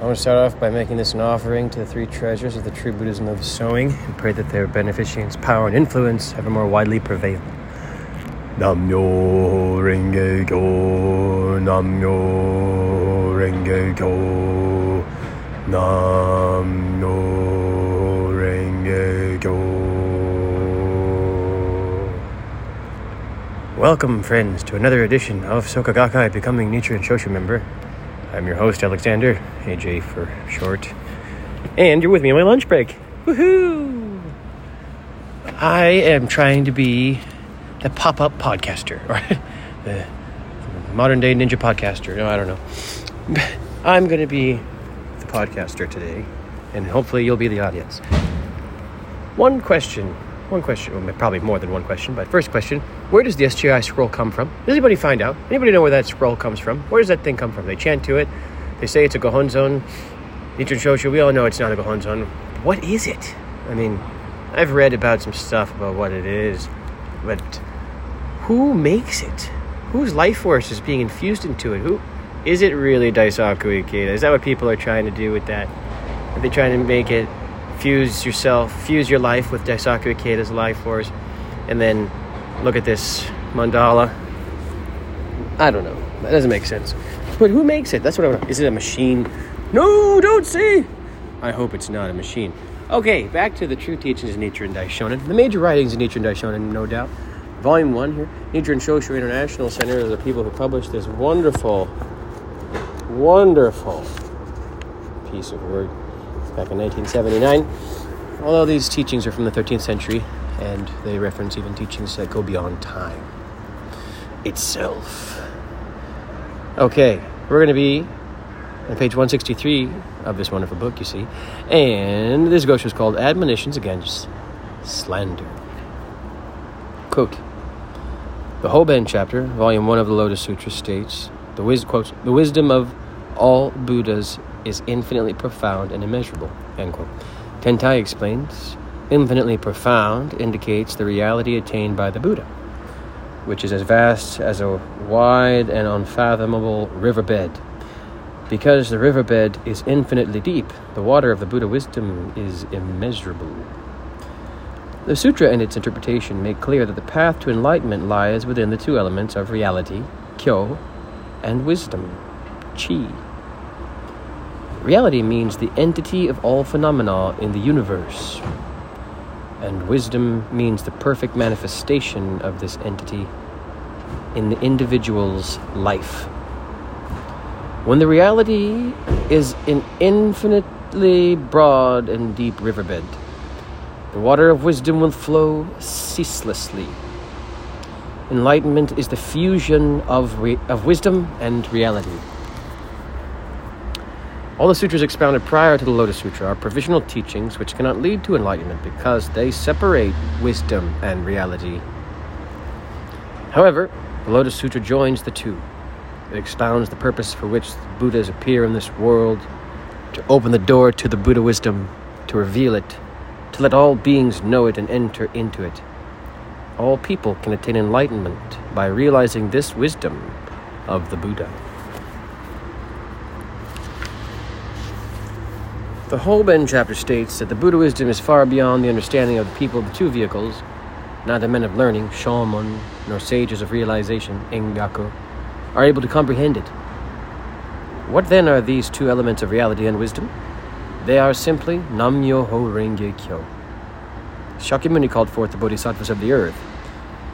I want to start off by making this an offering to the three treasures of the true Buddhism of sowing and pray that their beneficence, power, and influence ever more widely prevail. Namyo Renge Kyo, Namyo Renge Kyo, Namyo Renge Kyo. Welcome, friends, to another edition of Soka Gakkai Becoming Nichiren Shoshu member. I'm your host, Alexander, AJ for short. And you're with me on my lunch break. Woohoo! I am trying to be the pop up podcaster, or the modern day ninja podcaster. No, I don't know. I'm going to be the podcaster today, and hopefully you'll be the audience. One question, one question, well, probably more than one question, but first question where does the SGI scroll come from? Does anybody find out? Anybody know where that scroll comes from? Where does that thing come from? They chant to it, they say it's a Gohonzon. Nichiren we all know it's not a Gohonzon. What is it? I mean, I've read about some stuff about what it is, but who makes it? Whose life force is being infused into it? Who is it really Daisaku Ikeda? Is that what people are trying to do with that? Are they trying to make it fuse yourself, fuse your life with Daisaku Ikeda's life force, and then look at this mandala. I don't know. That doesn't make sense. But who makes it? That's what I want. Is it a machine? No, don't say. I hope it's not a machine. Okay, back to the true teachings of Nichiren Daishonin. The major writings of Nichiren Daishonin, no doubt. Volume 1 here. Nichiren Shoshu International Center are the people who published this wonderful, wonderful piece of work back in 1979. Although these teachings are from the 13th century, and they reference even teachings that go beyond time itself. Okay, we're going to be on page 163 of this wonderful book, you see, and this gosho is called Admonitions Against Slander. Quote The Hoben chapter, volume 1 of the Lotus Sutra states, the, wis- quote, the wisdom of all Buddhas is infinitely profound and immeasurable. End quote. T'ien-t'ai explains infinitely profound indicates the reality attained by the Buddha, which is as vast as a wide and unfathomable riverbed. Because the riverbed is infinitely deep, the water of the Buddha wisdom is immeasurable. The sutra and its interpretation make clear that the path to enlightenment lies within the two elements of reality, kyo, and wisdom, chi. Reality means the entity of all phenomena in the universe, and wisdom means the perfect manifestation of this entity in the individual's life. When the reality is an infinitely broad and deep riverbed, the water of wisdom will flow ceaselessly. Enlightenment is the fusion of, re- of wisdom and reality. All the sutras expounded prior to the Lotus Sutra are provisional teachings which cannot lead to enlightenment because they separate wisdom and reality. However, the Lotus Sutra joins the two. It expounds the purpose for which Buddhas appear in this world to open the door to the Buddha wisdom, to reveal it, to let all beings know it and enter into it. All people can attain enlightenment by realizing this wisdom of the Buddha. The Hoben chapter states that the Buddha wisdom is far beyond the understanding of the people of the two vehicles, neither men of learning, Shomon, nor sages of realization, Engaku, are able to comprehend it. What then are these two elements of reality and wisdom? They are simply Nam Myoho Renge Kyo. Shakyamuni called forth the bodhisattvas of the earth,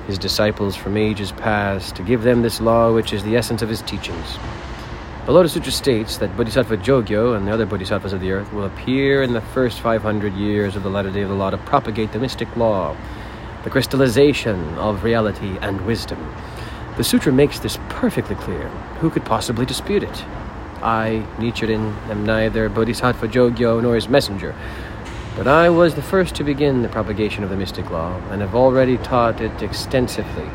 his disciples from ages past, to give them this law which is the essence of his teachings. The Lotus Sutra states that Bodhisattva Jogyo and the other bodhisattvas of the earth will appear in the first 500 years of the latter day of the law to propagate the mystic law, the crystallization of reality and wisdom. The sutra makes this perfectly clear. Who could possibly dispute it? I, Nichiren, am neither Bodhisattva Jogyo nor his messenger, but I was the first to begin the propagation of the mystic law and have already taught it extensively.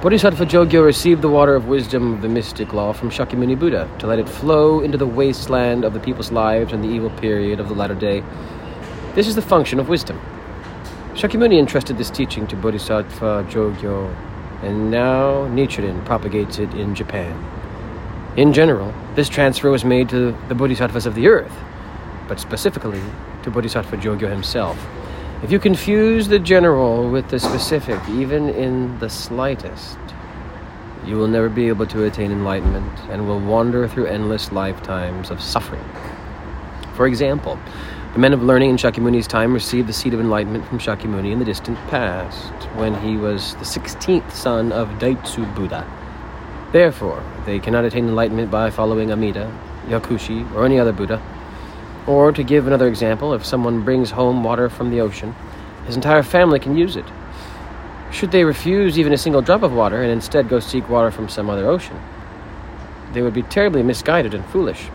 Bodhisattva Jogyo received the water of wisdom of the mystic law from Shakyamuni Buddha to let it flow into the wasteland of the people's lives in the evil period of the latter day. This is the function of wisdom. Shakyamuni entrusted this teaching to Bodhisattva Jogyo, and now Nichiren propagates it in Japan. In general, this transfer was made to the bodhisattvas of the earth, but specifically to Bodhisattva Jogyo himself. If you confuse the general with the specific, even in the slightest, you will never be able to attain enlightenment and will wander through endless lifetimes of suffering. For example, the men of learning in Shakyamuni's time received the seed of enlightenment from Shakyamuni in the distant past, when he was the 16th son of Daitsu Buddha. Therefore, they cannot attain enlightenment by following Amida, Yakushi, or any other Buddha. Or, to give another example, if someone brings home water from the ocean, his entire family can use it. Should they refuse even a single drop of water and instead go seek water from some other ocean, they would be terribly misguided and foolish.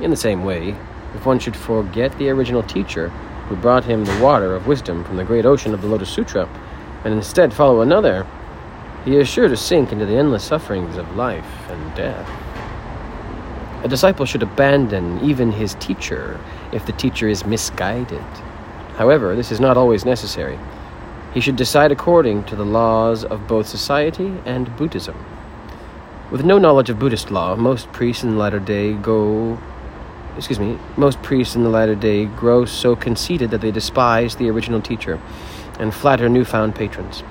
In the same way, if one should forget the original teacher who brought him the water of wisdom from the great ocean of the Lotus Sutra, and instead follow another, he is sure to sink into the endless sufferings of life and death. A disciple should abandon even his teacher if the teacher is misguided. However, this is not always necessary. He should decide according to the laws of both society and Buddhism. With no knowledge of Buddhist law, most priests in the latter day go excuse me, most priests in the latter day grow so conceited that they despise the original teacher and flatter newfound patrons.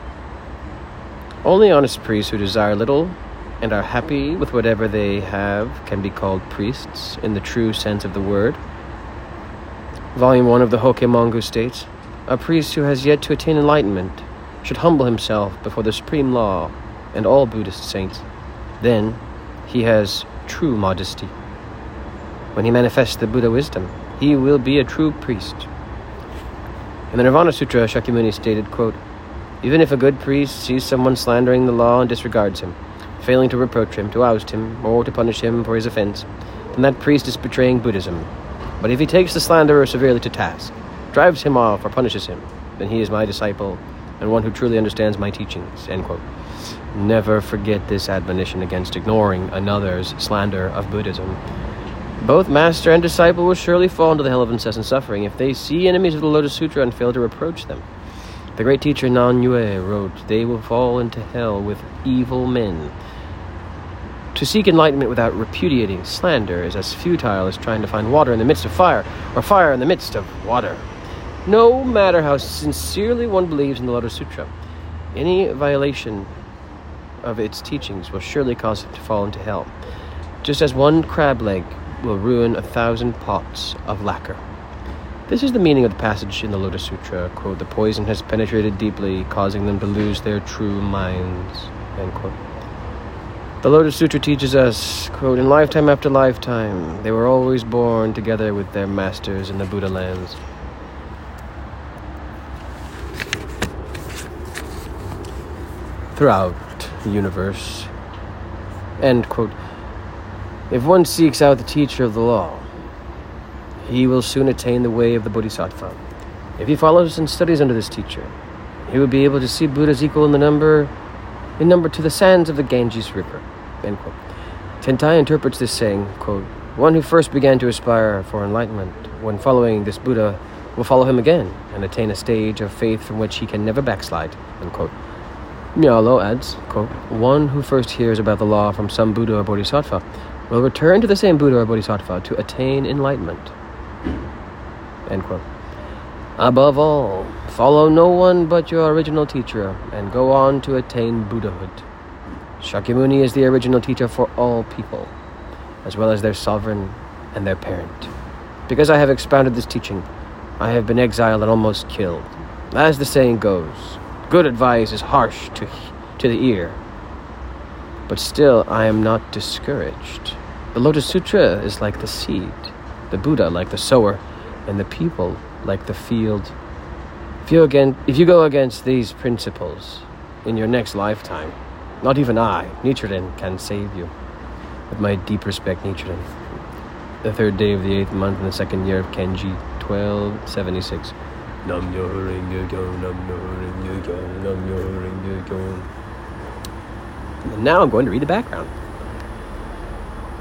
Only honest priests who desire little and are happy with whatever they have can be called priests in the true sense of the word. Volume 1 of the Hokke states A priest who has yet to attain enlightenment should humble himself before the supreme law and all Buddhist saints. Then he has true modesty. When he manifests the Buddha wisdom, he will be a true priest. In the Nirvana Sutra, Shakyamuni stated, quote, even if a good priest sees someone slandering the law and disregards him, failing to reproach him, to oust him, or to punish him for his offense, then that priest is betraying Buddhism. But if he takes the slanderer severely to task, drives him off, or punishes him, then he is my disciple and one who truly understands my teachings. Never forget this admonition against ignoring another's slander of Buddhism. Both master and disciple will surely fall into the hell of incessant suffering if they see enemies of the Lotus Sutra and fail to reproach them. The great teacher Nan Yue wrote, They will fall into hell with evil men. To seek enlightenment without repudiating slander is as futile as trying to find water in the midst of fire, or fire in the midst of water. No matter how sincerely one believes in the Lotus Sutra, any violation of its teachings will surely cause him to fall into hell, just as one crab leg will ruin a thousand pots of lacquer. This is the meaning of the passage in the Lotus Sutra, quote, the poison has penetrated deeply, causing them to lose their true minds, end quote. The Lotus Sutra teaches us, quote, in lifetime after lifetime, they were always born together with their masters in the Buddha lands. Throughout the universe, end quote. If one seeks out the teacher of the law, he will soon attain the way of the Bodhisattva. If he follows and studies under this teacher, he will be able to see Buddhas equal in the number in number to the sands of the Ganges River. End quote. T'ien-t'ai interprets this saying, quote, One who first began to aspire for enlightenment, when following this Buddha, will follow him again and attain a stage of faith from which he can never backslide. End quote. Miao-lo adds, quote, One who first hears about the law from some Buddha or Bodhisattva will return to the same Buddha or Bodhisattva to attain enlightenment. End quote. Above all, follow no one but your original teacher and go on to attain Buddhahood. Shakyamuni is the original teacher for all people, as well as their sovereign and their parent. Because I have expounded this teaching, I have been exiled and almost killed. As the saying goes, good advice is harsh to, to the ear. But still, I am not discouraged. The Lotus Sutra is like the seed the Buddha like the sower, and the people like the field. If you, again, if you go against these principles in your next lifetime, not even I, Nichiren, can save you. With my deep respect, Nichiren. The third day of the eighth month in the second year of Kenji, 1276. Nam yo nam yo go, nam yo ringa go. And now I'm going to read the background.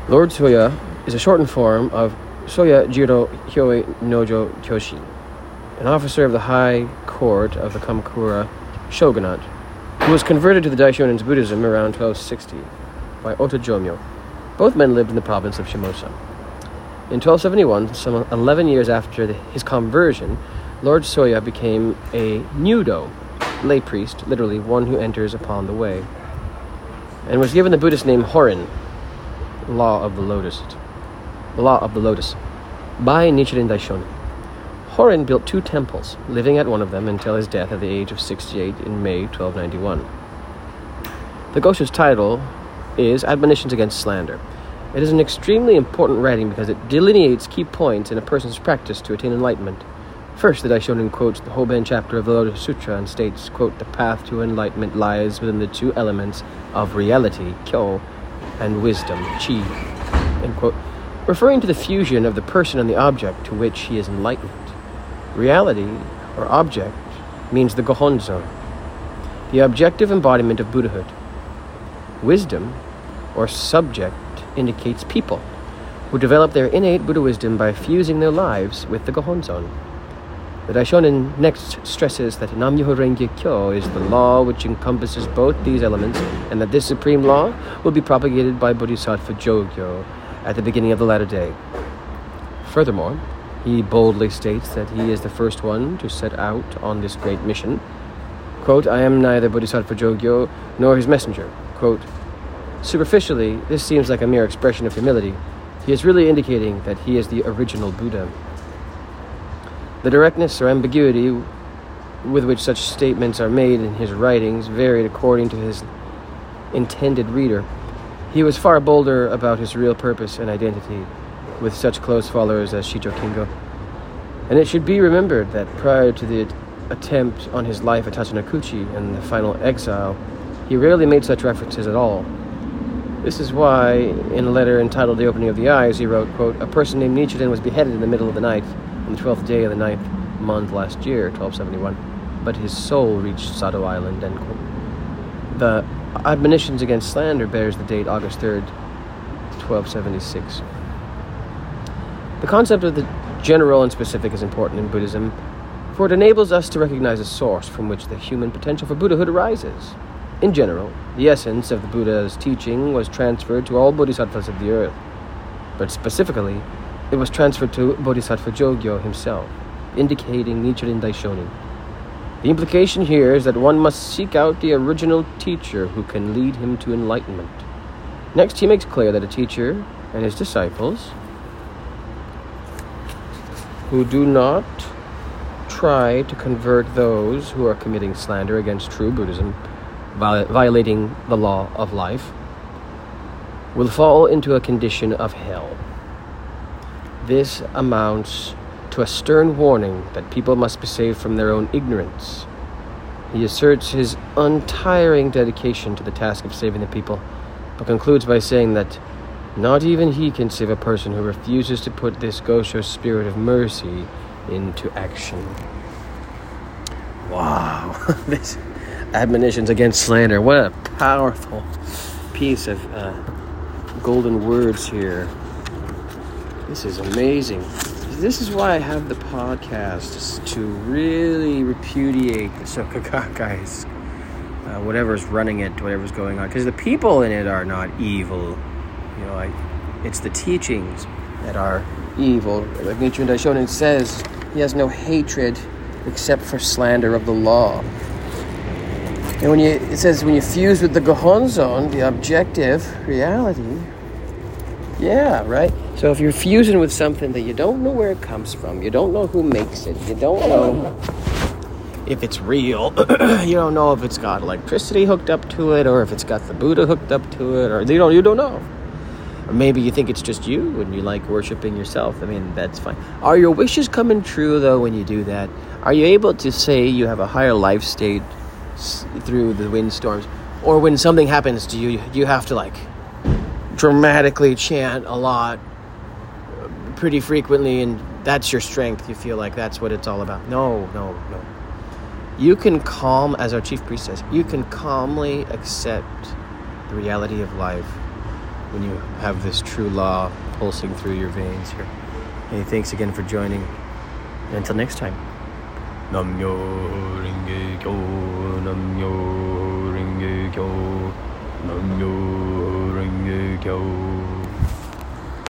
Lord Soya is a shortened form of Soya Jiro Hyoi Nojo Kyoshi, an officer of the High Court of the Kamakura Shogunate, who was converted to the Daishonin's Buddhism around 1260 by Ota Otojomyo. Both men lived in the province of Shimosa. In 1271, some 11 years after the, his conversion, Lord Soya became a Nyudo, lay priest, literally one who enters upon the way, and was given the Buddhist name Horin, Law of the Lotus, Law of the Lotus, by Nichiren Daishonin. Horin built two temples, living at one of them until his death at the age of 68 in May 1291. The Gosho's title is Admonitions Against Slander. It is an extremely important writing because it delineates key points in a person's practice to attain enlightenment. First, the Daishonin quotes the Hoben chapter of the Lotus Sutra and states, quote, The path to enlightenment lies within the two elements of reality, kyo, and wisdom, chi, end quote, referring to the fusion of the person and the object to which he is enlightened. Reality, or object, means the Gohonzon, the objective embodiment of Buddhahood. Wisdom, or subject, indicates people who develop their innate Buddha wisdom by fusing their lives with the Gohonzon. The Daishonin next stresses that Nam-myoho Renge Kyo is the law which encompasses both these elements, and that this supreme law will be propagated by Bodhisattva Jogyo at the beginning of the latter day. Furthermore, he boldly states that he is the first one to set out on this great mission. Quote, I am neither Bodhisattva Jogyo nor his messenger. Quote, Superficially, this seems like a mere expression of humility. He is really indicating that he is the original Buddha. The directness or ambiguity with which such statements are made in his writings varied according to his intended reader. He was far bolder about his real purpose and identity with such close followers as Shijo Kingo. And it should be remembered that prior to the attempt on his life at Tachinokuchi and the final exile, he rarely made such references at all. This is why, in a letter entitled The Opening of the Eyes, he wrote, quote, A person named Nichiren was beheaded in the middle of the night on the twelfth day of the ninth month last year, 1271, but his soul reached Sado Island, end quote. The admonitions against slander bears the date August 3rd, 1276. The concept of the general and specific is important in Buddhism, for it enables us to recognize a source from which the human potential for Buddhahood arises. In general, the essence of the Buddha's teaching was transferred to all bodhisattvas of the earth, but specifically, it was transferred to Bodhisattva Jogyo himself, indicating Nichiren Daishonin. The implication here is that one must seek out the original teacher who can lead him to enlightenment. Next, he makes clear that a teacher and his disciples who do not try to convert those who are committing slander against true Buddhism violating the law of life, will fall into a condition of hell. This amounts to a stern warning that people must be saved from their own ignorance. He asserts his untiring dedication to the task of saving the people, but concludes by saying that not even he can save a person who refuses to put this Gosho spirit of mercy into action. Wow, this admonitions against slander. What a powerful piece of uh, golden words here. This is amazing. This is why I have the podcast to really repudiate the Soka Gakkai's, uh, whatever's running it, whatever's going on, because the people in it are not evil. You know, I, it's the teachings that are evil. Like Nichiren Daishonin says, he has no hatred except for slander of the law. And when you, it says when you fuse with the Gohonzon, the objective reality, yeah, right? So if you're fusing with something that you don't know where it comes from, you don't know who makes it, you don't know if it's real, you don't know if it's got electricity hooked up to it, or if it's got the Buddha hooked up to it, or you don't, you don't know. Or maybe you think it's just you and you like worshiping yourself. I mean, that's fine. Are your wishes coming true though when you do that? Are you able to say you have a higher life state through the windstorms, or when something happens to you, you have to like dramatically chant a lot, pretty frequently, and that's your strength. You feel like that's what it's all about. No, no, no. You can calm, as our chief priest says, you can calmly accept the reality of life when you have this true law pulsing through your veins here. Hey, thanks again for joining. And until next time. Namyo Renge Kyo, Namyo Renge Kyo, Renge Kyo.